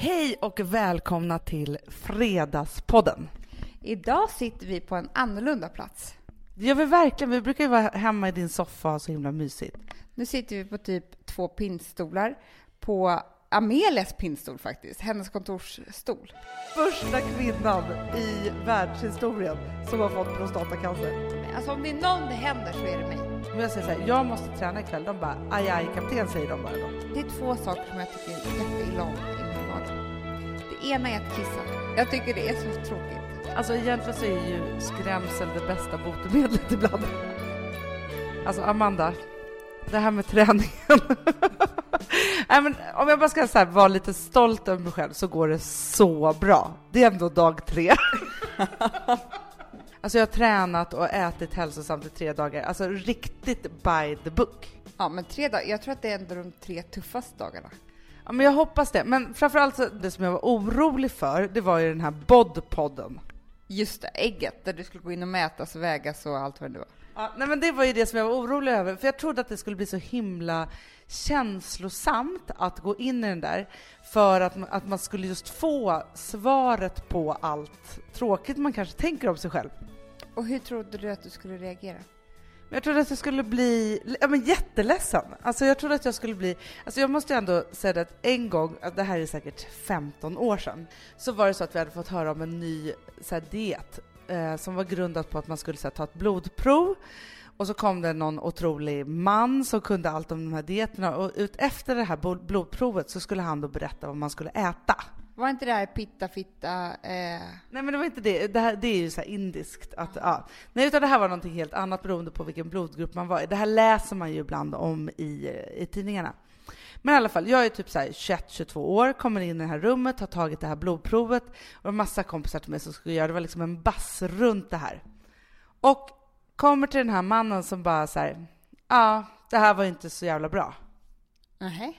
Hej och välkomna till Fredagspodden. Idag sitter vi på en annorlunda plats. Det gör vi verkligen. Vi brukar ju vara hemma i din soffa och ha så himla mysigt. Nu sitter vi på typ två pinnstolar på Amelias pinnstol faktiskt, hennes kontorsstol. Första kvinnan i världshistorien som har fått prostatacancer. Alltså om det är någon det händer så är det mig. Men jag säger så här, jag måste träna ikväll. De bara, aj, aj, kapten, säger de bara då. Det är två saker som jag tycker jätteilla om ena är att kissa. Jag tycker det är så tråkigt. Alltså egentligen så är ju skrämsel det bästa botemedlet ibland. Alltså Amanda, det här med träningen. Nej, men om jag bara ska så här, vara lite stolt över mig själv så går det så bra. Det är ändå dag tre. alltså jag har tränat och ätit hälsosamt i tre dagar. Alltså riktigt by the book. Ja, men tre dagar. Jag tror att det är ändå de tre tuffaste dagarna. Ja, men jag hoppas det. Men framförallt det som jag var orolig för, det var ju den här bodpodden. Just det, ägget där du skulle gå in och mätas och vägas och allt vad det var. Ja, nej men det var ju det som jag var orolig över, för jag trodde att det skulle bli så himla känslosamt att gå in i den där, för att, att man skulle just få svaret på allt tråkigt man kanske tänker om sig själv. Och hur trodde du att du skulle reagera? Men jag trodde att jag skulle bli ja, men jätteledsen. Alltså jag trodde att jag skulle bli... Alltså jag måste ju ändå säga det att en gång, det här är säkert 15 år sedan, så var det så att vi hade fått höra om en ny så här, diet eh, som var grundad på att man skulle så här, ta ett blodprov och så kom det någon otrolig man som kunde allt om de här dieterna och ut efter det här blodprovet så skulle han då berätta vad man skulle äta. Var inte det här pitta fitta? Eh... Nej, men det var inte det. Det, här, det är ju så indiskt. Att, ja. Nej, utan det här var någonting helt annat beroende på vilken blodgrupp man var i. Det här läser man ju ibland om i, i tidningarna. Men i alla fall, jag är typ 21-22 år, kommer in i det här rummet, har tagit det här blodprovet och en massa kompisar till mig som skulle göra det. var liksom en bass runt det här. Och kommer till den här mannen som bara så här, ja, det här var inte så jävla bra. Uh-huh.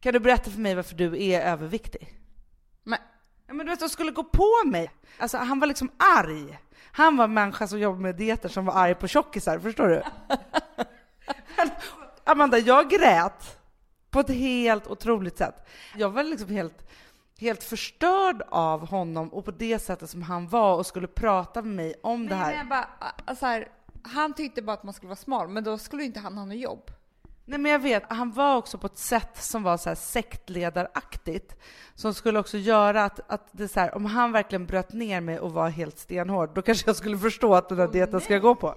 Kan du berätta för mig varför du är överviktig? Men, ja, men du vet, de skulle gå på mig. Alltså, han var liksom arg. Han var en människa som jobbar med dieter som var arg på tjockisar, förstår du? men, Amanda, jag grät på ett helt otroligt sätt. Jag var liksom helt, helt förstörd av honom och på det sättet som han var och skulle prata med mig om Nej, det här. Men bara, alltså här, han tyckte bara att man skulle vara smal, men då skulle inte han ha något jobb. Nej men jag vet, han var också på ett sätt som var så här sektledaraktigt. Som skulle också göra att, att det så här, om han verkligen bröt ner mig och var helt stenhård, då kanske jag skulle förstå att den där dieten ska jag gå på.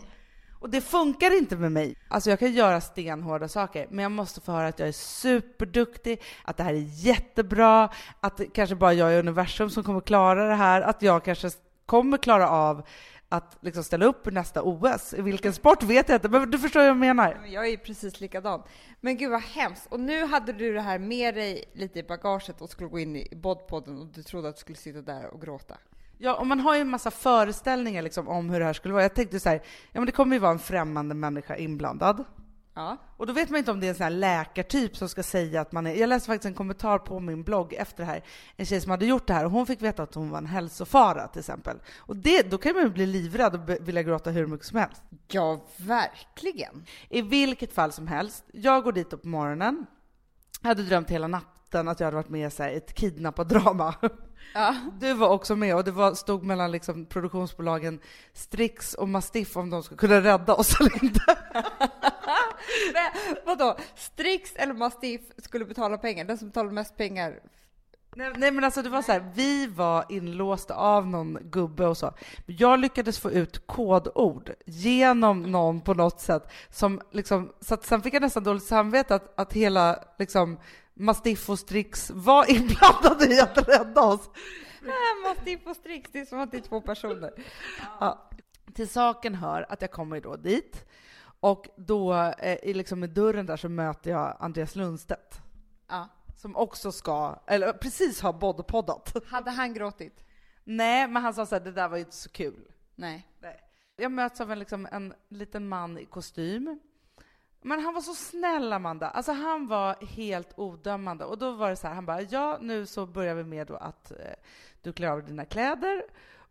Och det funkar inte med mig. Alltså jag kan göra stenhårda saker, men jag måste få höra att jag är superduktig, att det här är jättebra, att det kanske bara jag i universum som kommer klara det här, att jag kanske kommer klara av att liksom ställa upp i nästa OS. I vilken sport vet jag inte, men du förstår vad jag menar. Jag är precis likadan. Men gud vad hemskt. Och nu hade du det här med dig lite i bagaget och skulle gå in i bodpodden och du trodde att du skulle sitta där och gråta. Ja, och man har ju en massa föreställningar liksom om hur det här skulle vara. Jag tänkte så här, ja men det kommer ju vara en främmande människa inblandad. Ja. Och då vet man inte om det är en sån här läkartyp som ska säga att man är... Jag läste faktiskt en kommentar på min blogg efter det här, en tjej som hade gjort det här och hon fick veta att hon var en hälsofara till exempel. Och det, då kan man ju bli livrädd och vilja gråta hur mycket som helst. Ja, verkligen. I vilket fall som helst, jag går dit på morgonen, hade drömt hela natten att jag hade varit med i ett kidnappat-drama. Ja. Du var också med och det var, stod mellan liksom produktionsbolagen Strix och Mastiff om de skulle kunna rädda oss eller inte. Men, vadå? Strix eller Mastiff skulle betala pengar? Den som betalar mest pengar Nej, nej, men alltså det var så här, vi var inlåsta av någon gubbe och så. Jag lyckades få ut kodord genom någon på något sätt som liksom, så att sen fick jag nästan dåligt samvete att, att hela liksom Mastiff och Strix var inblandade i att rädda oss. Äh, Mastiff och Strix, det är som att det är två personer. Ja. Till saken hör att jag kommer då dit och då eh, i, liksom i dörren där så möter jag Andreas Lundstedt. Ja. Som också ska, eller precis har bodpoddat. Hade han gråtit? Nej, men han sa så här, det där var ju inte så kul. Nej. Nej. Jag möts av en, liksom, en liten man i kostym. Men han var så snäll, Amanda. Alltså han var helt odömande. Och då var det så här, han bara, ja, nu så börjar vi med då att eh, du klär av dina kläder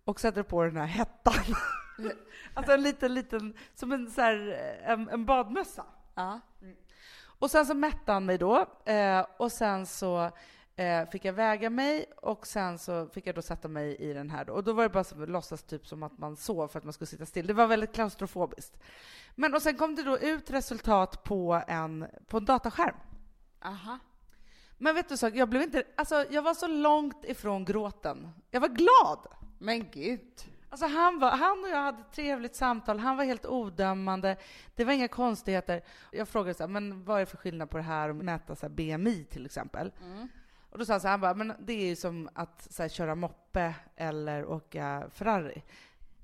och sätter på den här hettan. alltså en liten, liten, som en, så här, en, en badmössa. Ja. Och sen så mätte han mig då, eh, och sen så eh, fick jag väga mig och sen så fick jag då sätta mig i den här då. Och då var det bara som låtsas typ som att man sov för att man skulle sitta still. Det var väldigt klaustrofobiskt. Men och sen kom det då ut resultat på en, på en dataskärm. Aha. Men vet du så, jag blev inte, alltså jag var så långt ifrån gråten. Jag var glad! Men gud. Alltså han, var, han och jag hade ett trevligt samtal, han var helt odömande, det var inga konstigheter. Jag frågade så här, men vad är det för skillnad på det här och mäta så här BMI till exempel? Mm. Och då sa han så här, han bara, men det är ju som att här, köra moppe eller åka Ferrari.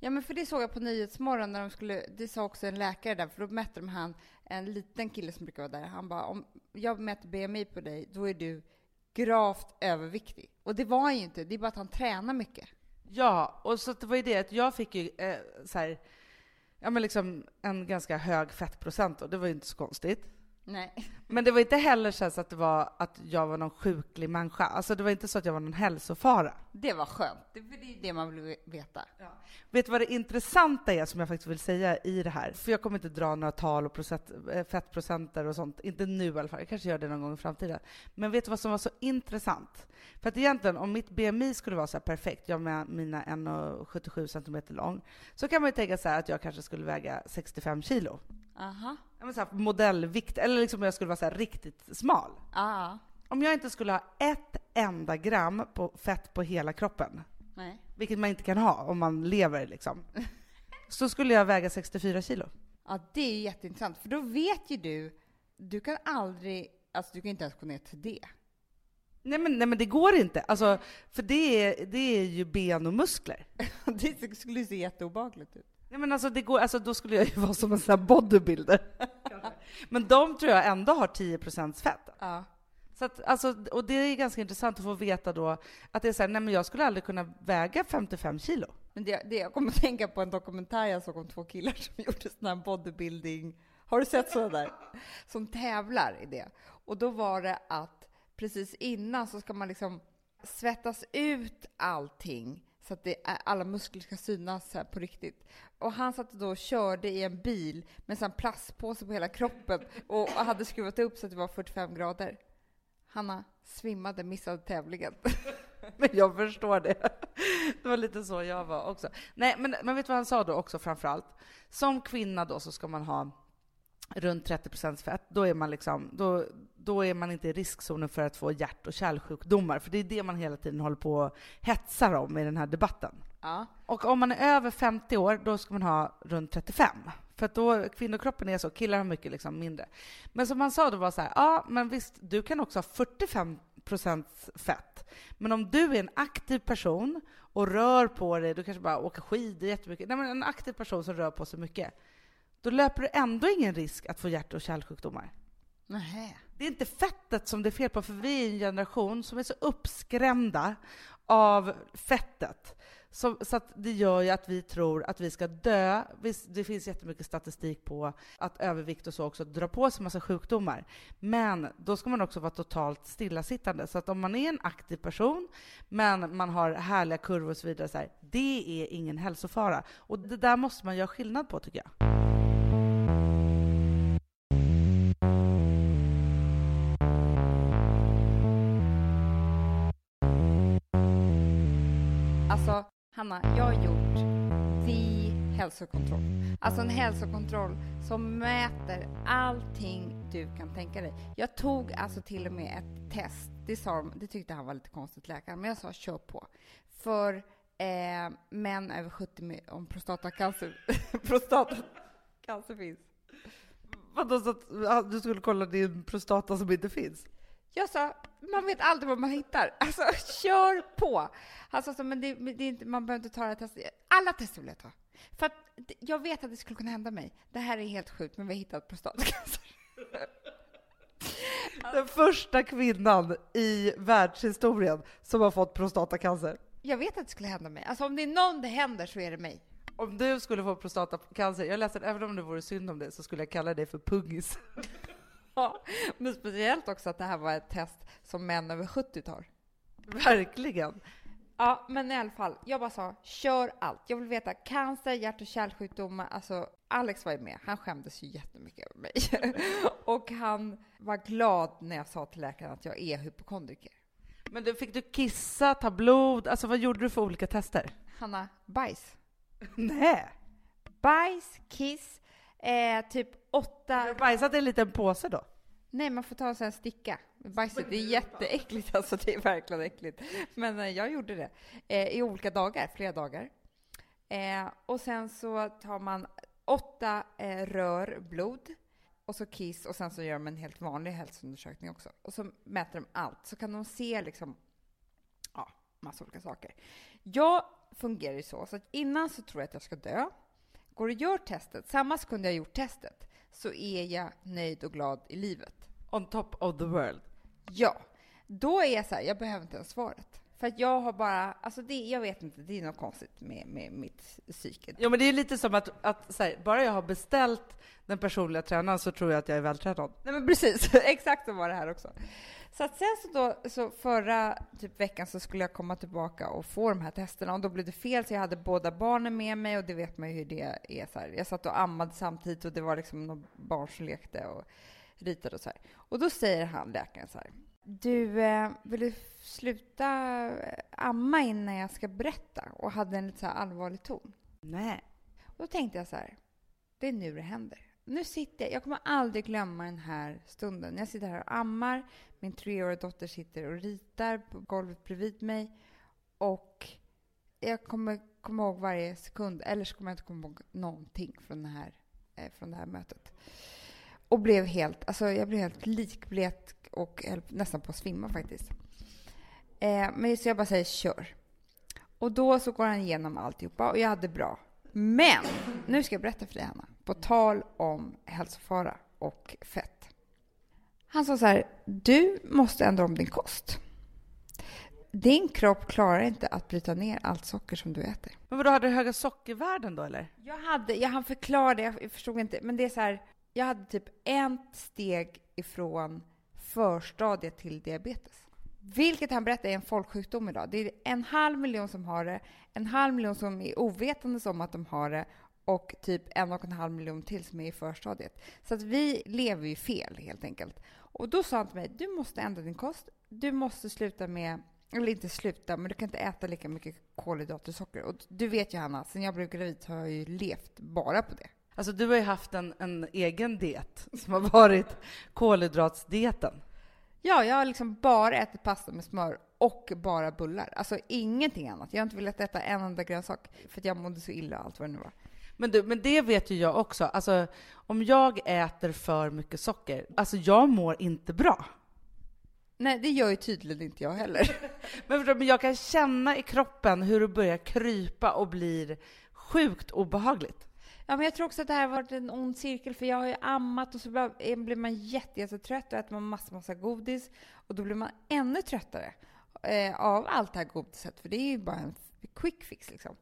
Ja, men för det såg jag på Nyhetsmorgon när de skulle, det sa också en läkare där, för då mätte de han, en liten kille som brukar vara där, han bara, om jag mäter BMI på dig, då är du gravt överviktig. Och det var han ju inte, det är bara att han tränar mycket. Ja, och så det var ju det att jag fick ju eh, så här, ja men liksom en ganska hög fettprocent och det var ju inte så konstigt. Nej. Men det var inte heller så att det var att jag var någon sjuklig människa. Alltså det var inte så att jag var någon hälsofara. Det var skönt, det, är det man vill veta. Vet du vad det intressanta är som jag faktiskt vill säga i det här? För jag kommer inte dra några tal och procent, eh, fettprocenter och sånt. Inte nu i alla fall. Jag kanske gör det någon gång i framtiden. Men vet du vad som var så intressant? För att egentligen, om mitt BMI skulle vara så perfekt, jag med mina 1,77 centimeter lång, så kan man ju tänka här att jag kanske skulle väga 65 kilo. Aha. Ja, men så här modellvikt, eller liksom jag skulle vara så här riktigt smal. Ah. Om jag inte skulle ha ett enda gram på fett på hela kroppen, Nej. vilket man inte kan ha om man lever liksom, så skulle jag väga 64 kilo. Ja, det är jätteintressant, för då vet ju du, du kan aldrig, alltså du kan inte ens gå ner till det. Nej men, nej men det går inte, alltså, för det är, det är ju ben och muskler. det skulle se jätteobehagligt ut. Nej men alltså, det går, alltså då skulle jag ju vara som en sån här bodybuilder. men de tror jag ändå har 10% fett. Ja. Så att, alltså, och det är ganska intressant att få veta då att det är så här, nej men jag skulle aldrig kunna väga 55 kilo. Men det, det, jag kommer att tänka på en dokumentär jag såg om två killar som gjorde sån här bodybuilding. Har du sett sådana där? Som tävlar i det. Och då var det att precis innan så ska man liksom svettas ut allting så att det är, alla muskler ska synas här på riktigt. Och han satt då och körde i en bil med en plastpåse på hela kroppen och hade skruvat upp så att det var 45 grader. Hanna svimmade, missade tävlingen. Men jag förstår det. Det var lite så jag var också. Nej, men, men vet du vad han sa då också framför allt? Som kvinna då så ska man ha runt 30% fett. Då är, man liksom, då, då är man inte i riskzonen för att få hjärt och kärlsjukdomar. För det är det man hela tiden håller på och hetsar om i den här debatten. Ja. Och om man är över 50 år, då ska man ha runt 35. För att då, kvinnokroppen är så, killar har mycket liksom mindre. Men som han sa då var så här, ja men visst, du kan också ha 45% fett. Men om du är en aktiv person och rör på dig, du kanske bara åker skidor jättemycket, nej men en aktiv person som rör på sig mycket, då löper du ändå ingen risk att få hjärt och kärlsjukdomar. Nähä. Det är inte fettet som det är fel på, för vi är en generation som är så uppskrämda av fettet. Så, så att det gör ju att vi tror att vi ska dö. Visst, det finns jättemycket statistik på att övervikt och så också drar på sig massa sjukdomar. Men då ska man också vara totalt stillasittande. Så att om man är en aktiv person, men man har härliga kurvor och så vidare, så här, det är ingen hälsofara. Och det där måste man göra skillnad på, tycker jag. Hanna, jag har gjort the hälsokontroll. Alltså en hälsokontroll som mäter allting du kan tänka dig. Jag tog alltså till och med ett test. Det, sa de, det tyckte han var lite konstigt, läkaren, men jag sa kör på. För eh, män över 70 med, om prostatacancer, prostatacancer finns. Vadå, så att du skulle kolla din prostata som inte finns? Jag sa, man vet aldrig vad man hittar. Alltså, kör på! Han sa, men det, det är inte, man behöver inte ta det här testet. Alla tester vill jag ta. För att jag vet att det skulle kunna hända mig. Det här är helt sjukt, men vi har hittat prostatacancer. Den första kvinnan i världshistorien som har fått prostatacancer. Jag vet att det skulle hända mig. Alltså om det är någon det händer så är det mig. Om du skulle få prostatacancer, jag läste även om det vore synd om det, så skulle jag kalla dig för pungis. Ja, men speciellt också att det här var ett test som män över 70 tar. Verkligen. Ja, men i alla fall, jag bara sa kör allt. Jag vill veta cancer, hjärt och kärlsjukdomar. Alltså, Alex var ju med. Han skämdes ju jättemycket över mig. och han var glad när jag sa till läkaren att jag är hypokondriker. Men du, fick du kissa, ta blod? Alltså vad gjorde du för olika tester? Hanna, bajs. Nej. Bajs, kiss, eh, typ åtta... Har du bajsat i en liten påse då? Nej, man får ta en sån här sticka. Bajset, det är jätteäckligt alltså, det är verkligen äckligt. Men eh, jag gjorde det eh, i olika dagar, flera dagar. Eh, och sen så tar man åtta eh, rör blod och så kiss och sen så gör de en helt vanlig hälsoundersökning också. Och så mäter de allt, så kan de se liksom, ja, massa olika saker. Jag fungerar ju så, så att innan så tror jag att jag ska dö. Går och gör testet, samma sekund jag gjort testet, så är jag nöjd och glad i livet. On top of the world. Ja, då är jag så här, jag behöver inte ens svaret. För att jag har bara, alltså det, jag vet inte, det är något konstigt med, med mitt psyke. Ja, men det är lite som att, att här, bara jag har beställt den personliga tränaren så tror jag att jag är vältränad. Nej men precis, exakt så var det här också. Så att sen så då, så förra typ veckan så skulle jag komma tillbaka och få de här testerna och då blev det fel så jag hade båda barnen med mig och det vet man ju hur det är så här. Jag satt och ammade samtidigt och det var liksom några barn som lekte och ritade och så här. Och då säger han, läkaren så här. Du, eh, vill du sluta eh, amma innan jag ska berätta? Och hade en lite så allvarlig ton. Nej. Och då tänkte jag så här, det är nu det händer. Nu sitter jag, jag kommer aldrig glömma den här stunden. Jag sitter här och ammar, min treåriga dotter sitter och ritar på golvet bredvid mig. Och jag kommer komma ihåg varje sekund, eller så kommer jag inte komma ihåg någonting från, den här, eh, från det här mötet. Och blev helt, alltså jag blev helt likblek och höll nästan på att svimma faktiskt. Eh, men så jag bara säger kör. Och då så går han igenom alltihopa och jag hade bra. Men nu ska jag berätta för dig Hanna, på tal om hälsofara och fett. Han sa så här, du måste ändra om din kost. Din kropp klarar inte att bryta ner allt socker som du äter. Men vadå, hade du höga sockervärden då eller? Jag hade, jag hann förklara det, jag förstod inte, men det är så här, jag hade typ en steg ifrån förstadiet till diabetes. Vilket han berättar är en folksjukdom idag. Det är en halv miljon som har det, en halv miljon som är ovetande om att de har det och typ en och en halv miljon till som är i förstadiet. Så att vi lever ju fel helt enkelt. Och då sa han till mig, du måste ändra din kost. Du måste sluta med, eller inte sluta, men du kan inte äta lika mycket kolhydrater och socker. Och du vet ju Hanna, sen jag blev gravid så har jag ju levt bara på det. Alltså du har ju haft en, en egen diet som har varit kolhydratsdieten. Ja, jag har liksom bara ätit pasta med smör och bara bullar. Alltså ingenting annat. Jag har inte velat äta en enda grönsak för att jag mådde så illa allt vad det nu var. Men du, men det vet ju jag också. Alltså, om jag äter för mycket socker, alltså jag mår inte bra. Nej, det gör ju tydligen inte jag heller. men, men jag kan känna i kroppen hur det börjar krypa och blir sjukt obehagligt. Ja, men jag tror också att det här har varit en ond cirkel, för jag har ju ammat och så eh, blir man jättetrött och äter man massa, massa godis och då blir man ännu tröttare eh, av allt det här godiset, för det är ju bara en quick fix liksom.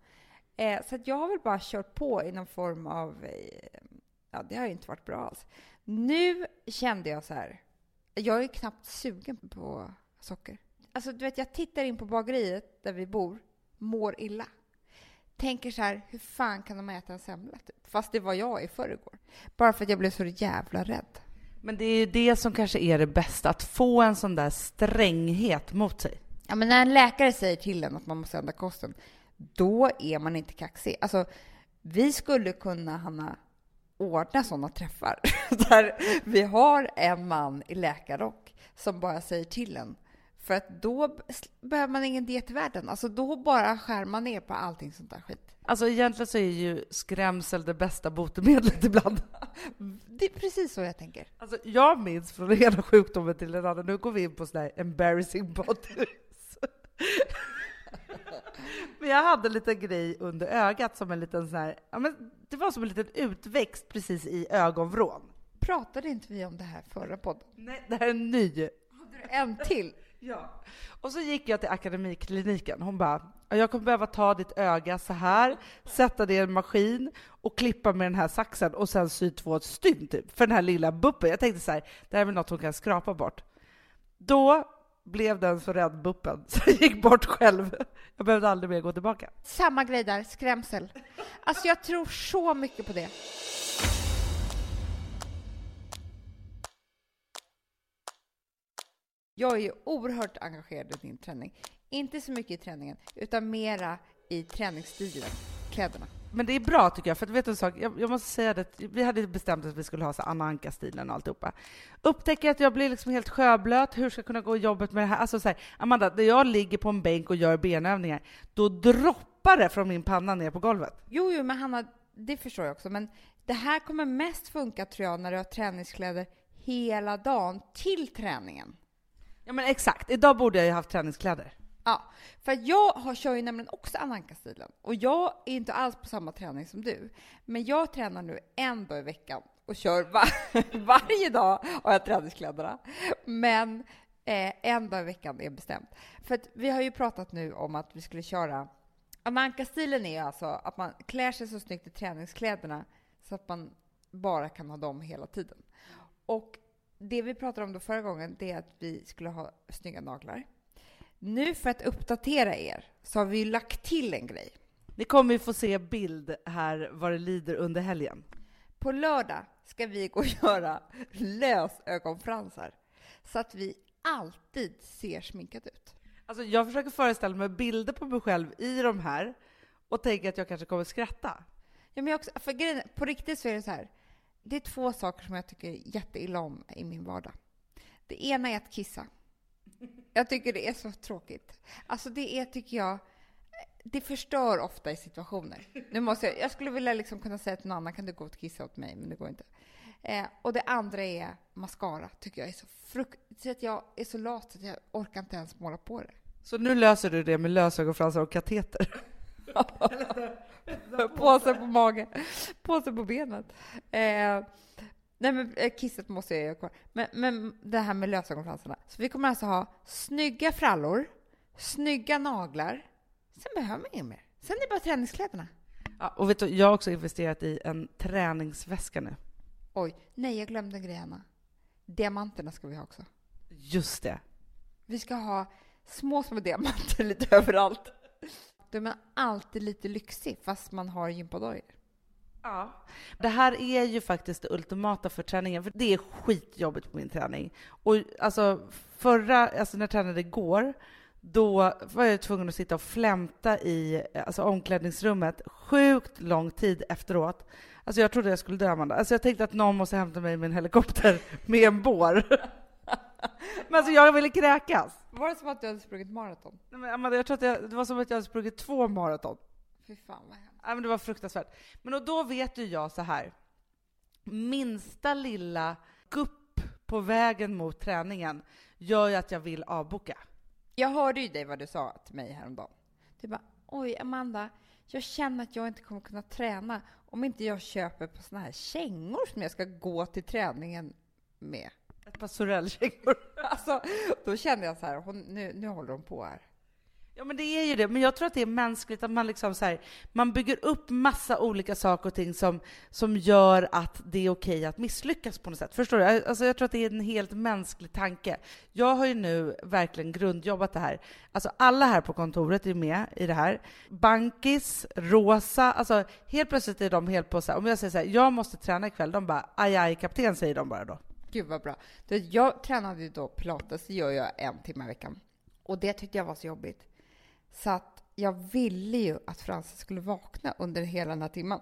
Eh, så att jag har väl bara kört på i någon form av, eh, ja det har ju inte varit bra alls. Nu kände jag så här, jag är knappt sugen på socker. Alltså du vet, jag tittar in på bageriet där vi bor, mår illa tänker så här, hur fan kan de äta en semla? Typ? Fast det var jag i förrgår. Bara för att jag blev så jävla rädd. Men det är ju det som kanske är det bästa, att få en sån där stränghet mot sig. Ja, men när en läkare säger till en att man måste ändra kosten, då är man inte kaxig. Alltså, vi skulle kunna, Hanna, ordna sådana träffar där vi har en man i läkarrock som bara säger till en för att då behöver man ingen diet i världen. Alltså då bara skär man ner på allting sånt där skit. Alltså egentligen så är ju skrämsel det bästa botemedlet ibland. Det är precis så jag tänker. Alltså jag minns från den ena sjukdomen till den andra, nu går vi in på sådana här embarrassing bodies. men jag hade en liten grej under ögat som en liten sån här, ja men det var som en liten utväxt precis i ögonvrån. Pratade inte vi om det här förra podden? Nej, det här är en ny. Hade du en till? Ja. Och så gick jag till akademikliniken. Hon bara, jag kommer behöva ta ditt öga så här, sätta det i en maskin och klippa med den här saxen och sen sy två stygn typ, för den här lilla buppen. Jag tänkte så här, det här är väl något hon kan skrapa bort. Då blev den så rädd buppen så jag gick bort själv. Jag behövde aldrig mer gå tillbaka. Samma grej där, skrämsel. Alltså jag tror så mycket på det. Jag är ju oerhört engagerad i din träning. Inte så mycket i träningen, utan mera i träningsstilen, kläderna. Men det är bra tycker jag, för att vet du en sak? Jag, jag måste säga det, vi hade bestämt att vi skulle ha så Anna Anka-stilen och alltihopa. Upptäcker att jag blir liksom helt sjöblöt, hur ska jag kunna gå jobbet med det här? Alltså så här, Amanda, när jag ligger på en bänk och gör benövningar, då droppar det från min panna ner på golvet. Jo, jo, men Hanna, det förstår jag också, men det här kommer mest funka tror jag när du har träningskläder hela dagen till träningen. Ja men exakt, idag borde jag ju haft träningskläder. Ja, för jag har, kör ju nämligen också Ananka-stilen och jag är inte alls på samma träning som du. Men jag tränar nu en dag i veckan och kör var varje dag har jag träningskläderna. Men eh, en dag i veckan är bestämt. För att vi har ju pratat nu om att vi skulle köra Ananka-stilen är alltså att man klär sig så snyggt i träningskläderna så att man bara kan ha dem hela tiden. Och det vi pratade om då förra gången, det är att vi skulle ha snygga naglar. Nu för att uppdatera er så har vi lagt till en grej. Ni kommer ju få se bild här vad det lider under helgen. På lördag ska vi gå och göra lösögonfransar så att vi alltid ser sminkat ut. Alltså jag försöker föreställa mig bilder på mig själv i de här och tänker att jag kanske kommer skratta. Ja, men också, för grejen, på riktigt så är det så här. Det är två saker som jag tycker jätteilla om i min vardag. Det ena är att kissa. Jag tycker det är så tråkigt. Alltså det är, tycker jag, det förstör ofta i situationer. Nu måste jag, jag skulle vilja liksom kunna säga till någon annan, kan du gå och kissa åt mig? Men det går inte. Eh, och det andra är mascara, tycker jag är så fruktansvärt. Jag är så lat att jag orkar inte ens måla på det. Så nu löser du det med lösögonfransar och kateter? Påse på magen, påse på benet. Eh, nej men eh, kisset måste jag göra kvar. Men, men det här med lösögonfransarna. Så vi kommer alltså ha snygga frallor, snygga naglar. Sen behöver man inget mer. Sen är det bara träningskläderna. Ja, och vet du, jag har också investerat i en träningsväska nu. Oj, nej jag glömde grejerna. Diamanterna ska vi ha också. Just det. Vi ska ha små, små diamanter lite överallt. Då är man alltid lite lyxig fast man har gympadojor. Ja. Det här är ju faktiskt det ultimata för träningen, för det är skitjobbigt på min träning. Och alltså förra, alltså när jag tränade igår, då var jag tvungen att sitta och flämta i alltså omklädningsrummet sjukt lång tid efteråt. Alltså jag trodde jag skulle dö, Amanda. Alltså jag tänkte att någon måste hämta mig med en helikopter med en bår. Men alltså jag ville kräkas. Var det som att du hade sprungit maraton? Nej, men Amanda, jag tror att jag, det var som att jag hade sprungit två maraton. Fy fan vad hemskt. Nej, men det var fruktansvärt. Men och då vet ju jag så här. Minsta lilla gupp på vägen mot träningen gör ju att jag vill avboka. Jag hörde ju dig vad du sa till mig häromdagen. Du bara, oj Amanda, jag känner att jag inte kommer kunna träna om inte jag köper på såna här kängor som jag ska gå till träningen med. Ett par Sorellkängor. Alltså, då kände jag så här, hon, nu, nu håller hon på här. Ja, men det är ju det. Men jag tror att det är mänskligt att man liksom så här, man bygger upp massa olika saker och ting som, som gör att det är okej att misslyckas på något sätt. Förstår du? Alltså, jag tror att det är en helt mänsklig tanke. Jag har ju nu verkligen grundjobbat det här. Alltså alla här på kontoret är med i det här. Bankis, Rosa, alltså helt plötsligt är de helt på så här, om jag säger så här, jag måste träna ikväll, de bara aj aj kapten säger de bara då. Gud vad bra. Jag tränade ju då pilates, det gör jag en timme i veckan. Och det tyckte jag var så jobbigt. Så att jag ville ju att Frances skulle vakna under hela den här timmen.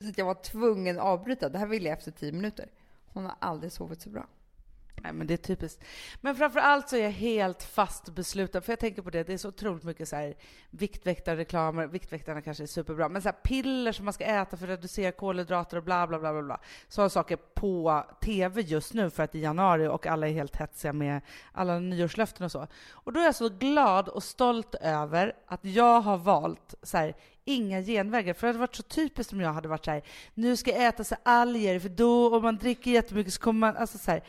Så att jag var tvungen att avbryta. Det här ville jag efter tio minuter. Hon har aldrig sovit så bra. Nej, men det är typiskt. Men framför allt så är jag helt fast besluten, för jag tänker på det, det är så otroligt mycket så här viktväktarreklamer, viktväktarna kanske är superbra, men så här piller som man ska äta för att reducera kolhydrater och bla bla bla bla bla. Sådana saker på TV just nu för att det är januari och alla är helt hetsiga med alla nyårslöften och så. Och då är jag så glad och stolt över att jag har valt så här, inga genvägar. För det hade varit så typiskt om jag hade varit så här, nu ska jag äta så alger, för då om man dricker jättemycket så kommer man, alltså så här,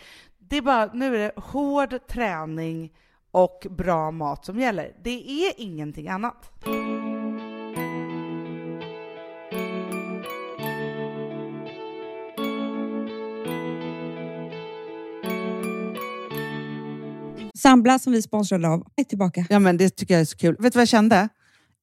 det är bara, nu är det hård träning och bra mat som gäller. Det är ingenting annat. Sambla som vi sponsrade av är tillbaka. Ja, men det tycker jag är så kul. Vet du vad jag kände?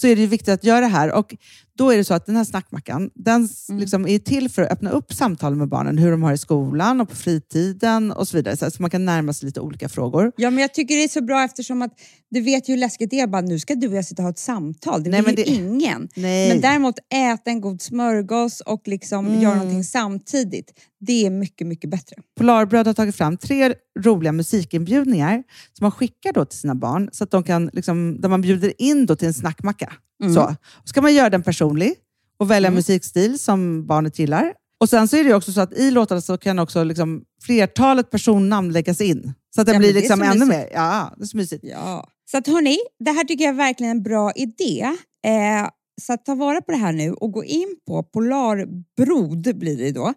så är det viktigt att göra det här. Och då är det så att den här snackmackan, den s- liksom är till för att öppna upp samtal med barnen, hur de har i skolan och på fritiden och så vidare. Så man kan närma sig lite olika frågor. Ja, men jag tycker det är så bra eftersom att du vet ju hur läskigt det är. Bara, nu ska du och jag sitta och ha ett samtal. Det Nej, vill ju det- ingen. Nej. Men däremot äta en god smörgås och liksom Mm. göra någonting samtidigt. Det är mycket, mycket bättre. Polarbröd har tagit fram tre roliga musikinbjudningar som man skickar då till sina barn, så att de kan, liksom, där man bjuder in då till en snackmacka. Så. Och ska man göra den personlig och välja musikstil som barnet gillar. Och Sen så är det också så att i låtarna så kan också liksom flertalet personnamn läggas in. Så att det Ja, blir liksom så ännu mysigt. mer. Ja, det är så mysigt. Ja. Så att hörni, det här tycker jag är verkligen en bra idé. Eh, så att ta vara på det här nu och gå in på polarbrod blir det då,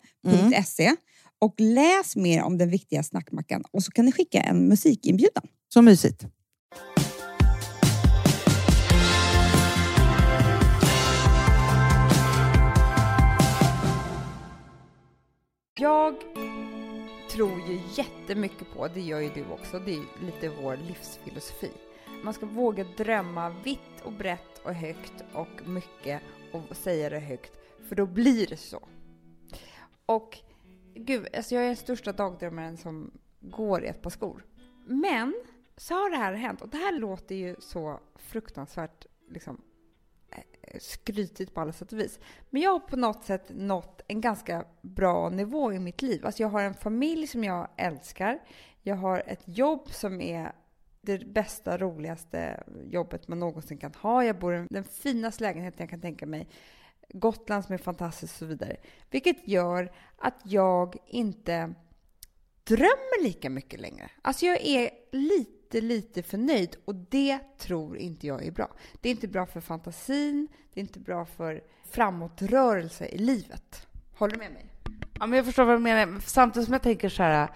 .se och läs mer om den viktiga snackmackan och så kan ni skicka en musikinbjudan. Så mysigt. Jag tror ju jättemycket på, det gör ju du också, det är lite vår livsfilosofi. Man ska våga drömma vitt och brett och högt och mycket och säga det högt, för då blir det så. Och gud, alltså jag är den största dagdrömmaren som går i ett par skor. Men så har det här hänt och det här låter ju så fruktansvärt liksom skrytigt på alla sätt och vis. Men jag har på något sätt nått en ganska bra nivå i mitt liv. Alltså jag har en familj som jag älskar. Jag har ett jobb som är det bästa, roligaste jobbet man någonsin kan ha. Jag bor i den finaste lägenheten jag kan tänka mig. Gotland som är fantastiskt och så vidare. Vilket gör att jag inte drömmer lika mycket längre. Alltså jag är lite, lite för nöjd och det tror inte jag är bra. Det är inte bra för fantasin, det är inte bra för framåtrörelse i livet. Håller du med mig? Ja, men jag förstår vad du menar. Samtidigt som jag tänker så här,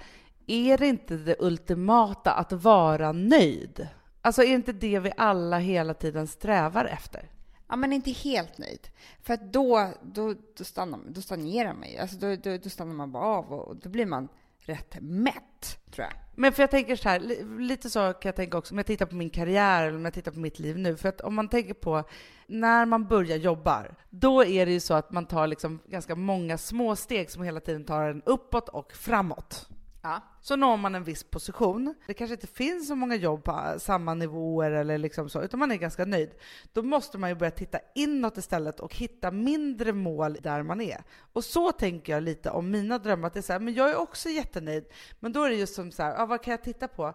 är det inte det ultimata att vara nöjd? Alltså är inte det vi alla hela tiden strävar efter? Ja, men inte helt nöjd. För att då, då, då, stannar, då stagnerar man ju. Alltså då, då, då stannar man bara av och, och då blir man rätt mätt, tror jag. Men för jag tänker så här, lite så kan jag tänka också om jag tittar på min karriär eller om jag tittar på mitt liv nu. För att om man tänker på när man börjar jobba, då är det ju så att man tar liksom ganska många små steg som hela tiden tar en uppåt och framåt. Ja. Så når man en viss position. Det kanske inte finns så många jobb på samma nivåer eller liksom så, utan man är ganska nöjd. Då måste man ju börja titta inåt istället och hitta mindre mål där man är. Och så tänker jag lite om mina drömmar, att det är så här, men jag är också jättenöjd. Men då är det just som så här, ja, vad kan jag titta på?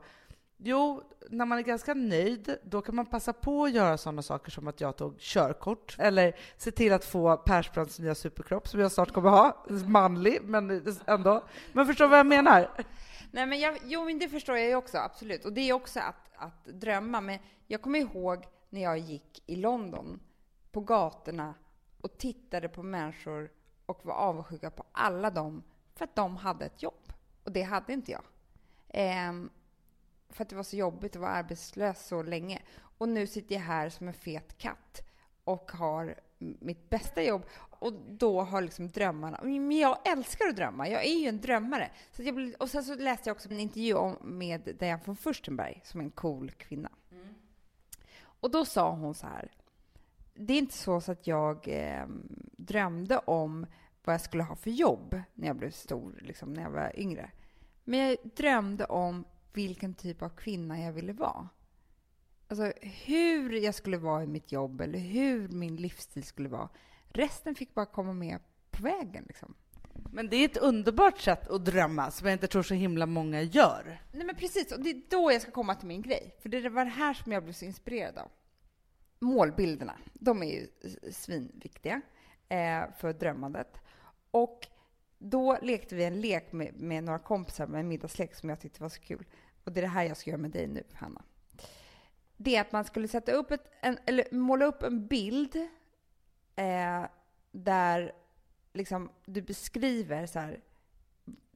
Jo, när man är ganska nöjd, då kan man passa på att göra sådana saker som att jag tog körkort, eller se till att få Persbrandts nya superkropp som jag snart kommer ha. Manlig, men ändå. Men förstår vad jag menar? Nej, men jag, jo, men det förstår jag ju också, absolut. Och det är också att, att drömma. Men jag kommer ihåg när jag gick i London på gatorna och tittade på människor och var avundsjuka på alla dem för att de hade ett jobb. Och det hade inte jag. Ehm, för att det var så jobbigt att vara arbetslös så länge. Och nu sitter jag här som en fet katt och har mitt bästa jobb och då har liksom drömmarna... Men jag älskar att drömma. Jag är ju en drömmare. Så jag blev, och sen så läste jag också en intervju om, med Diane von Furstenberg som är en cool kvinna. Och då sa hon så här. Det är inte så, så att jag eh, drömde om vad jag skulle ha för jobb när jag blev stor, liksom, när jag var yngre. Men jag drömde om vilken typ av kvinna jag ville vara. Alltså hur jag skulle vara i mitt jobb eller hur min livsstil skulle vara. Resten fick bara komma med på vägen. Liksom. Men det är ett underbart sätt att drömma som jag inte tror så himla många gör. Nej men precis, och det är då jag ska komma till min grej. För det var det här som jag blev så inspirerad av. Målbilderna, de är ju svinviktiga eh, för drömmandet. Och då lekte vi en lek med, med några kompisar, med en middagslek som jag tyckte var så kul. Och det är det här jag ska göra med dig nu, Hanna. Det är att man skulle sätta upp ett, en, eller måla upp en bild eh, där liksom, du beskriver så här,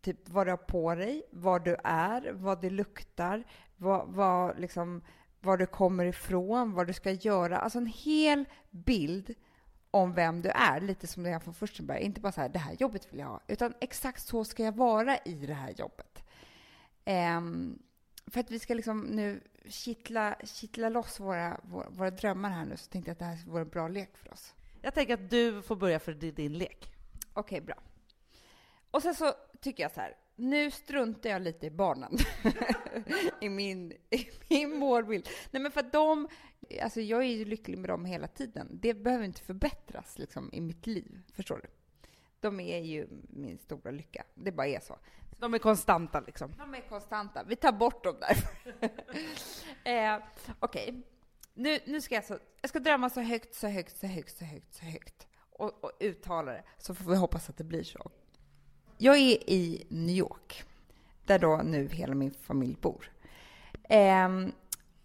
typ vad du har på dig, var du är, vad det luktar, vad, vad, liksom, var du kommer ifrån, vad du ska göra. Alltså en hel bild om vem du är, lite som det är från Furstenberg. Inte bara så här, det här jobbet vill jag ha, utan exakt så ska jag vara i det här jobbet. Um, för att vi ska liksom nu kittla, kittla loss våra, våra, våra, drömmar här nu, så tänkte jag att det här vore en bra lek för oss. Jag tänker att du får börja för din, din lek. Okej, okay, bra. Och sen så tycker jag så här, nu struntar jag lite i barnen i min, i min målbild. Nej, men för att de, alltså jag är ju lycklig med dem hela tiden. Det behöver inte förbättras liksom, i mitt liv, förstår du? De är ju min stora lycka. Det bara är så. De är konstanta liksom? De är konstanta. Vi tar bort dem där. eh, Okej. Okay. Nu, nu ska jag, så, jag ska drömma så högt, så högt, så högt, så högt, så högt. Och, och uttala det. Så får vi hoppas att det blir så. Jag är i New York, där då nu hela min familj bor. Eh,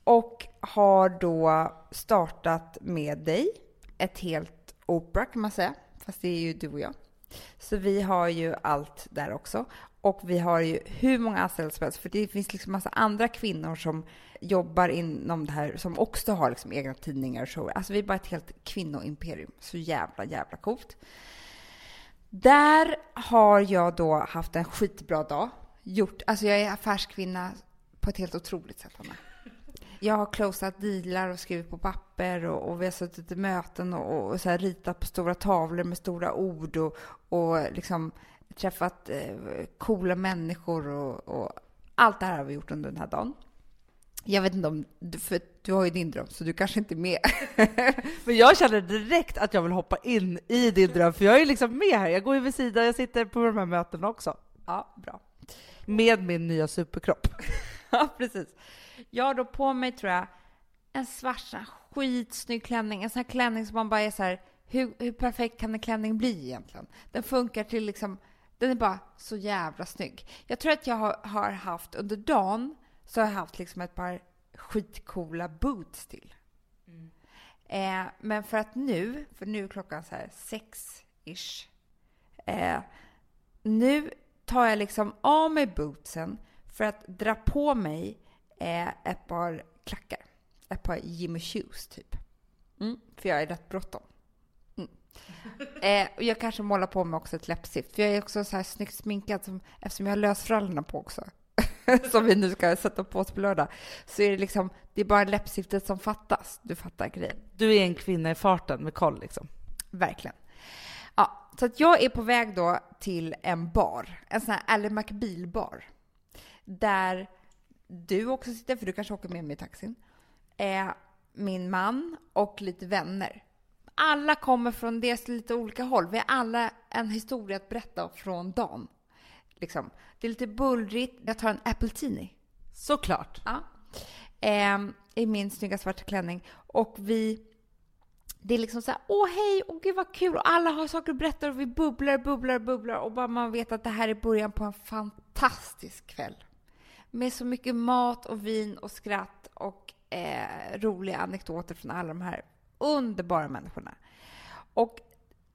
och har då startat med dig ett helt opera kan man säga, fast det är ju du och jag. Så vi har ju allt där också. Och vi har ju hur många anställda som helst, för det finns liksom massa andra kvinnor som jobbar inom det här, som också har liksom egna tidningar och shower. Alltså vi är bara ett helt kvinnoimperium. Så jävla, jävla coolt. Där har jag då haft en skitbra dag. Gjort, alltså jag är affärskvinna på ett helt otroligt sätt, Anna. Jag har closat dealar och skrivit på papper och, och vi har suttit i möten och, och så ritat på stora tavlor med stora ord och, och liksom träffat eh, coola människor och, och, allt det här har vi gjort under den här dagen. Jag vet inte om, för du har ju din dröm, så du kanske inte är med. Men jag känner direkt att jag vill hoppa in i din dröm, för jag är liksom med här. Jag går ju vid sidan, jag sitter på de här mötena också. Ja, bra. Med min nya superkropp. ja, precis. Jag har då på mig, tror jag, en svart skitsnygg klänning. En sån här klänning som man bara är så här, hur, hur perfekt kan en klänning bli egentligen? Den funkar till liksom, den är bara så jävla snygg. Jag tror att jag har, har haft under dagen så har jag haft liksom ett par skitcoola boots till. Mm. Eh, men för att nu, för nu är klockan så här sex-ish. Eh, nu tar jag liksom av mig bootsen för att dra på mig eh, ett par klackar. Ett par Jimmy Shoes, typ. Mm, för jag är rätt bråttom. Mm. Eh, och jag kanske målar på mig också ett läppstift, för jag är också så här snyggt sminkad som, eftersom jag har lösfrallorna på också. som vi nu ska sätta på oss på lördag, så är det liksom, det är bara läppstiftet som fattas. Du fattar grejen. Du är en kvinna i farten med koll liksom. Verkligen. Ja, så att jag är på väg då till en bar, en sån här Ally McBeal-bar. Där du också sitter, för du kanske åker med mig i taxin. Eh, min man och lite vänner. Alla kommer från dels lite olika håll. Vi har alla en historia att berätta från dagen. Liksom. Det är lite bullrigt. Jag tar en appletini. Såklart. Ja. Eh, I min snygga svarta klänning. Och vi... Det är liksom så här, åh hej, åh gud vad kul, och alla har saker att berätta och vi bubblar, bubblar, bubblar och bara man vet att det här är början på en fantastisk kväll. Med så mycket mat och vin och skratt och eh, roliga anekdoter från alla de här underbara människorna. Och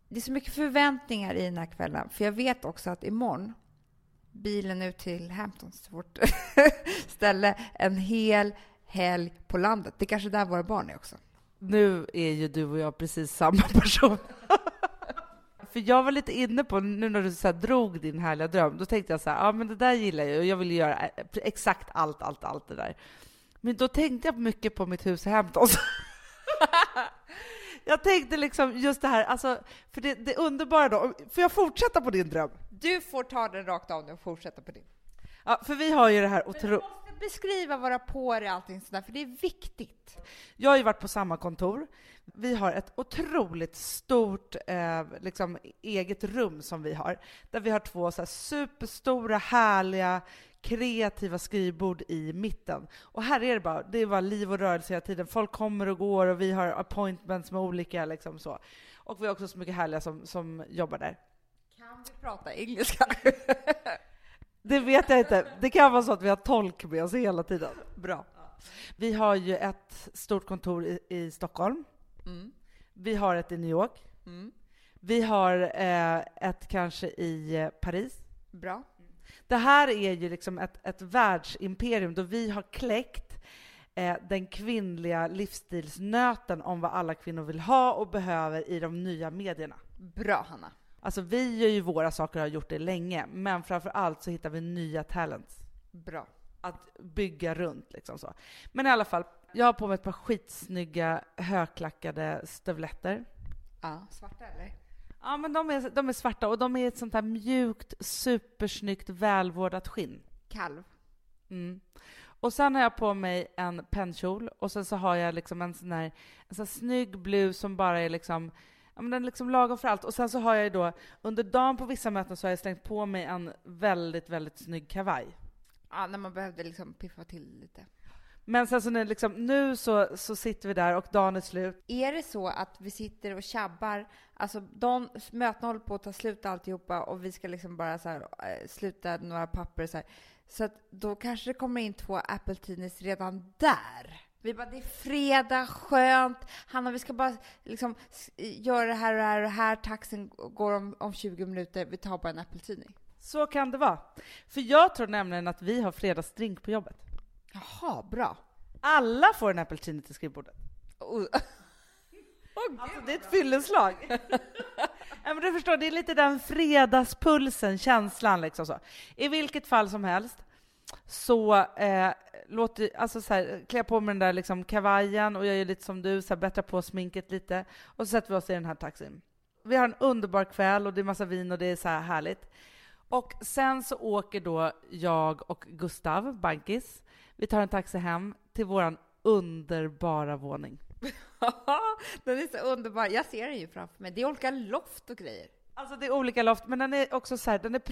det är så mycket förväntningar i den här kvällen, för jag vet också att imorgon bilen ut till Hamptons, vårt ställe, en hel helg på landet. Det är kanske där våra barn är också. nu är ju du och jag precis samma person. För jag var lite inne på, nu när du så här drog din härliga dröm, då tänkte jag så här, ja men det där gillar jag och jag vill göra exakt allt, allt, allt det där. Men då tänkte jag mycket på mitt hus i Hamptons. jag tänkte liksom just det här, alltså, för det, det underbara då, får jag fortsätta på din dröm? Du får ta den rakt av nu och fortsätta på din. Ja, för vi har ju det här otroligt... Beskriva våra påar och allting sådär, för det är viktigt. Jag har ju varit på samma kontor. Vi har ett otroligt stort eh, liksom, eget rum som vi har, där vi har två så superstora, härliga, kreativa skrivbord i mitten. Och här är det bara, det är bara liv och rörelse hela tiden. Folk kommer och går och vi har appointments med olika liksom så. Och vi har också så mycket härliga som, som jobbar där. Kan vi prata engelska? det vet jag inte. Det kan vara så att vi har tolk med oss hela tiden. Bra. Vi har ju ett stort kontor i, i Stockholm. Mm. Vi har ett i New York. Mm. Vi har eh, ett kanske i eh, Paris. Bra. Det här är ju liksom ett, ett världsimperium då vi har kläckt eh, den kvinnliga livsstilsnöten om vad alla kvinnor vill ha och behöver i de nya medierna. Bra, Hanna. Alltså vi gör ju våra saker och har gjort det länge, men framför allt så hittar vi nya talents. Bra. Att bygga runt liksom så. Men i alla fall, jag har på mig ett par skitsnygga högklackade stövletter. Ja, svarta eller? Ja, men de är, de är svarta och de är ett sånt här mjukt, supersnyggt, välvårdat skinn. Kalv. Mm. Och sen har jag på mig en pennkjol och sen så har jag liksom en sån här, en sån här snygg blus som bara är liksom Ja, men den är liksom lagom för allt. Och sen så har jag ju då, under dagen på vissa möten så har jag slängt på mig en väldigt, väldigt snygg kavaj. Ja, när man behövde liksom piffa till lite. Men sen så nu, liksom, nu så, så sitter vi där och dagen är slut. Är det så att vi sitter och tjabbar, alltså de, mötena håller på att ta slut alltihopa och vi ska liksom bara så här, äh, sluta några papper så här. Så att då kanske det kommer in två Apple redan där. Vi bara, det är fredag, skönt. Hanna, vi ska bara liksom göra det här och det här och här. Taxen går om, om 20 minuter. Vi tar bara en Apple Teenie. Så kan det vara. För jag tror nämligen att vi har fredagsdrink på jobbet. Jaha, bra. Alla får en Teenie till skrivbordet. Oh. oh, alltså, det är ett fylleslag. men du förstår, det är lite den fredagspulsen, känslan liksom så. I vilket fall som helst så eh, låter, alltså så här, klär på mig den där liksom kavajen och jag gör lite som du, så här, bättrar på sminket lite och så sätter vi oss i den här taxin. Vi har en underbar kväll och det är massa vin och det är så här härligt. Och sen så åker då jag och Gustav, Bankis, vi tar en taxi hem till vår underbara våning. den är så underbar. Jag ser den ju framför mig. Det är olika loft och grejer. Alltså det är olika loft, men den är också så här, den är,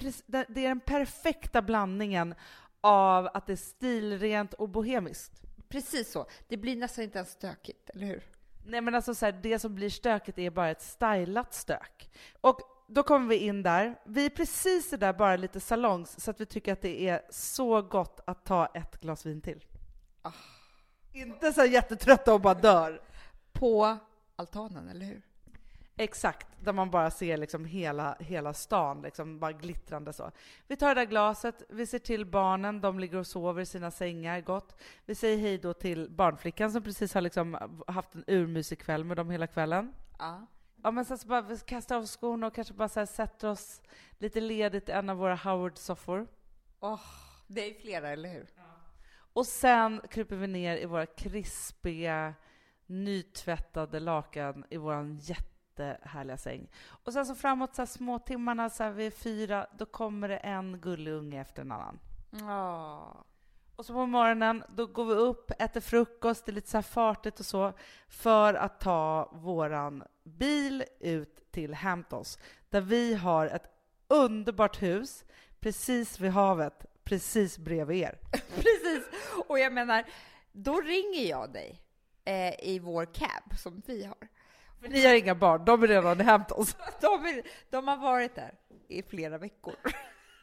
det är den perfekta blandningen av att det är stilrent och bohemiskt. Precis så. Det blir nästan inte ens stökigt, eller hur? Nej, men alltså så här, det som blir stökigt är bara ett stylat stök. Och då kommer vi in där. Vi är precis där bara lite salongs, så att vi tycker att det är så gott att ta ett glas vin till. Ah. Inte så jättetrötta och bara dör. På altanen, eller hur? Exakt, där man bara ser liksom hela, hela stan, liksom bara glittrande så. Vi tar det där glaset, vi ser till barnen, de ligger och sover i sina sängar gott. Vi säger hej då till barnflickan som precis har liksom haft en urmysig kväll med dem hela kvällen. Ja. Ja, men sen så bara vi kastar av skorna och kanske bara så sätter oss lite ledigt i en av våra Howard-soffor. Åh, oh, det är flera, eller hur? Ja. Och sen kryper vi ner i våra krispiga, nytvättade lakan i vår jättehärliga säng. Och sen så framåt så här små timmarna så här vid fyra, då kommer det en gullig unge efter en annan. Oh. Och så på morgonen, då går vi upp, äter frukost, det är lite så här fartigt och så, för att ta våran bil ut till Hamptons, där vi har ett underbart hus precis vid havet, precis bredvid er. precis! Och jag menar, då ringer jag dig eh, i vår cab som vi har. För ni har inga barn, de är redan i Hamptons. de, är, de har varit där i flera veckor.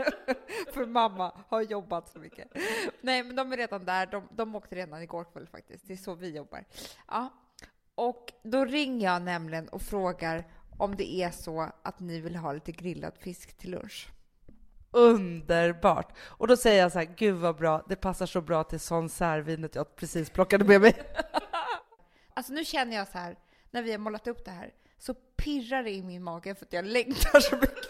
För mamma har jobbat så mycket. Nej, men de är redan där. De, de åkte redan igår kväll faktiskt. Det är så vi jobbar. Ja. Och då ringer jag nämligen och frågar om det är så att ni vill ha lite grillad fisk till lunch. Underbart! Och då säger jag så här, gud vad bra, det passar så bra till sån särvinet jag precis plockade med mig. Alltså nu känner jag så här, när vi har målat upp det här, så pirrar det i min mage för att jag längtar så mycket.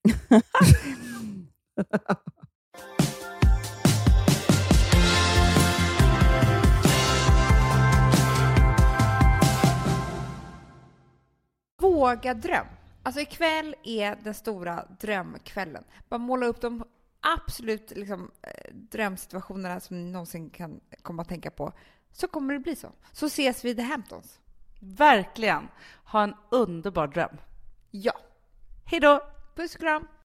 Våga dröm. Alltså ikväll är den stora drömkvällen. Bara måla upp de absolut liksom, eh, drömsituationerna som ni någonsin kan komma att tänka på. Så kommer det bli så. Så ses vi i The Hamptons. Verkligen. Ha en underbar dröm. Ja. Hej då! Puss och kram!